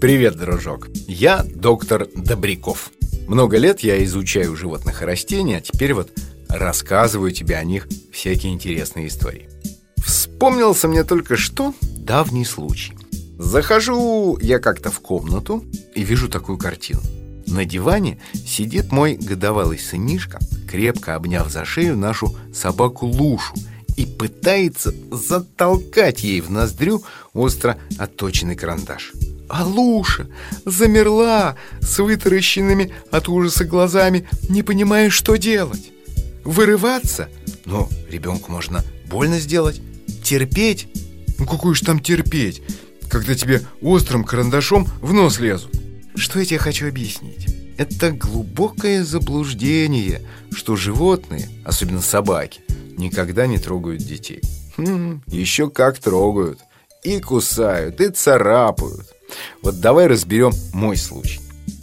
Привет, дружок! Я доктор Добряков. Много лет я изучаю животных и растений, а теперь вот рассказываю тебе о них всякие интересные истории. Вспомнился мне только что давний случай. Захожу я как-то в комнату и вижу такую картину. На диване сидит мой годовалый сынишка, крепко обняв за шею нашу собаку Лушу и пытается затолкать ей в ноздрю остро отточенный карандаш. А Луша замерла с вытаращенными от ужаса глазами, не понимая, что делать. Вырываться? Ну, ребенку можно больно сделать. Терпеть? Ну, какую ж там терпеть, когда тебе острым карандашом в нос лезут? Что я тебе хочу объяснить? Это глубокое заблуждение, что животные, особенно собаки, никогда не трогают детей. Хм, еще как трогают. И кусают, и царапают. Вот давай разберем мой случай.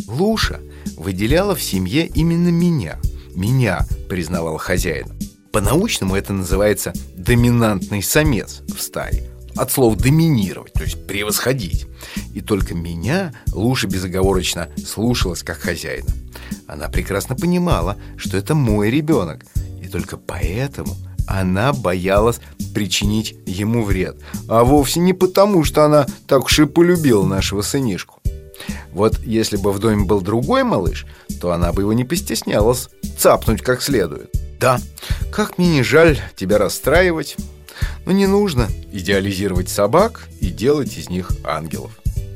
Луша выделяла в семье именно меня. Меня признавал хозяин. По-научному это называется доминантный самец в стае. От слова доминировать, то есть превосходить. И только меня Луша безоговорочно слушалась как хозяина. Она прекрасно понимала, что это мой ребенок. И только поэтому она боялась причинить ему вред, а вовсе не потому, что она так уж и полюбила нашего сынишку. Вот если бы в доме был другой малыш, то она бы его не постеснялась цапнуть как следует. Да, как мне не жаль тебя расстраивать, но не нужно идеализировать собак и делать из них ангелов.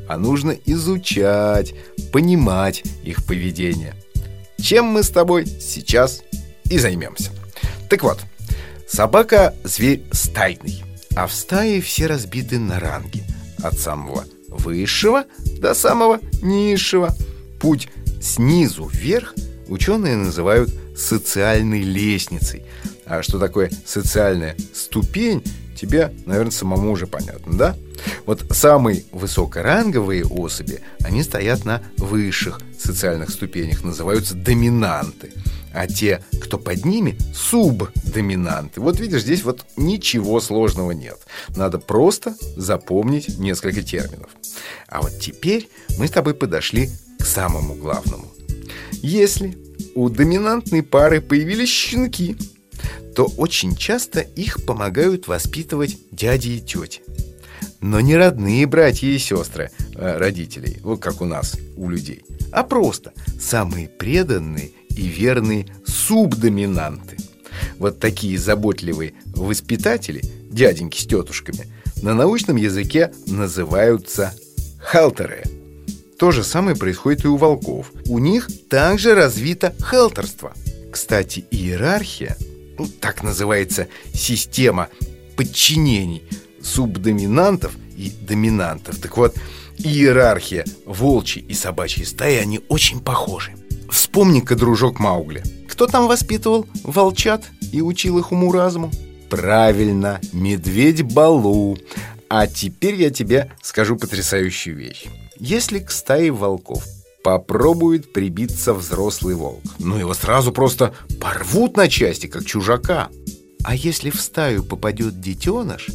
А нужно изучать, понимать их поведение. Чем мы с тобой сейчас и займемся. Так вот, Собака – зверь стайный, а в стае все разбиты на ранги. От самого высшего до самого низшего. Путь снизу вверх ученые называют социальной лестницей. А что такое социальная ступень, тебе, наверное, самому уже понятно, да? Вот самые высокоранговые особи, они стоят на высших социальных ступенях, называются доминанты – а те, кто под ними, субдоминанты. Вот видишь, здесь вот ничего сложного нет. Надо просто запомнить несколько терминов. А вот теперь мы с тобой подошли к самому главному. Если у доминантной пары появились щенки, то очень часто их помогают воспитывать дяди и тети. Но не родные братья и сестры э, родителей, вот как у нас, у людей, а просто самые преданные и верные субдоминанты. Вот такие заботливые воспитатели, дяденьки с тетушками, на научном языке называются халтеры. То же самое происходит и у волков. У них также развито хелтерство. Кстати, иерархия, ну, так называется система подчинений субдоминантов и доминантов. Так вот, иерархия волчьей и собачьей стаи, они очень похожи. Вспомни-ка, дружок Маугли, кто там воспитывал волчат и учил их уму-разуму? Правильно, медведь Балу. А теперь я тебе скажу потрясающую вещь. Если к стае волков попробует прибиться взрослый волк, ну его сразу просто порвут на части, как чужака. А если в стаю попадет детеныш,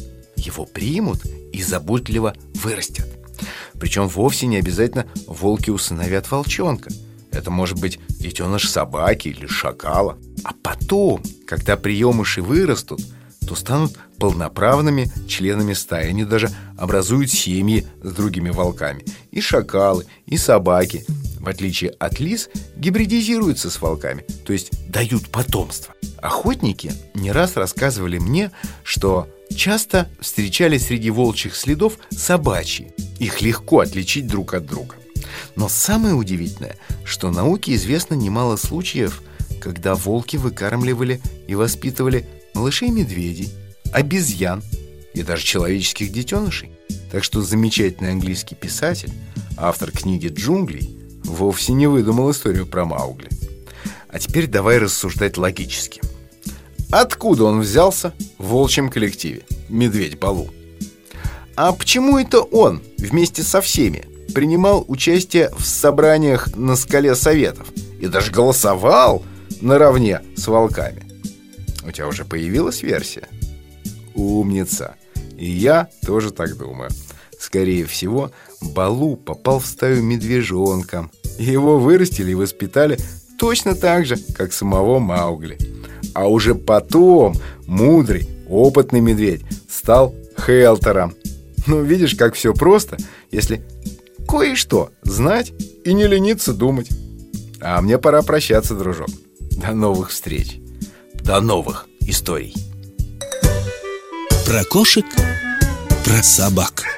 его примут и заботливо вырастят. Причем вовсе не обязательно волки усыновят волчонка – это может быть детеныш собаки или шакала. А потом, когда приемыши вырастут, то станут полноправными членами стаи. Они даже образуют семьи с другими волками. И шакалы, и собаки, в отличие от лис, гибридизируются с волками, то есть дают потомство. Охотники не раз рассказывали мне, что часто встречали среди волчьих следов собачьи. Их легко отличить друг от друга. Но самое удивительное, что науке известно немало случаев, когда волки выкармливали и воспитывали малышей медведей, обезьян, и даже человеческих детенышей. Так что замечательный английский писатель, автор книги «Джунглей», вовсе не выдумал историю про Маугли. А теперь давай рассуждать логически. Откуда он взялся волчьем коллективе? Медведь Балу. А почему это он вместе со всеми принимал участие в собраниях на скале советов и даже голосовал наравне с волками? У тебя уже появилась версия? Умница. И я тоже так думаю. Скорее всего, Балу попал в стаю медвежонка. Его вырастили и воспитали точно так же, как самого Маугли. А уже потом мудрый, опытный медведь стал Хелтером. Ну, видишь, как все просто, если кое-что знать и не лениться думать. А мне пора прощаться, дружок. До новых встреч. До новых историй. Про кошек, про собак.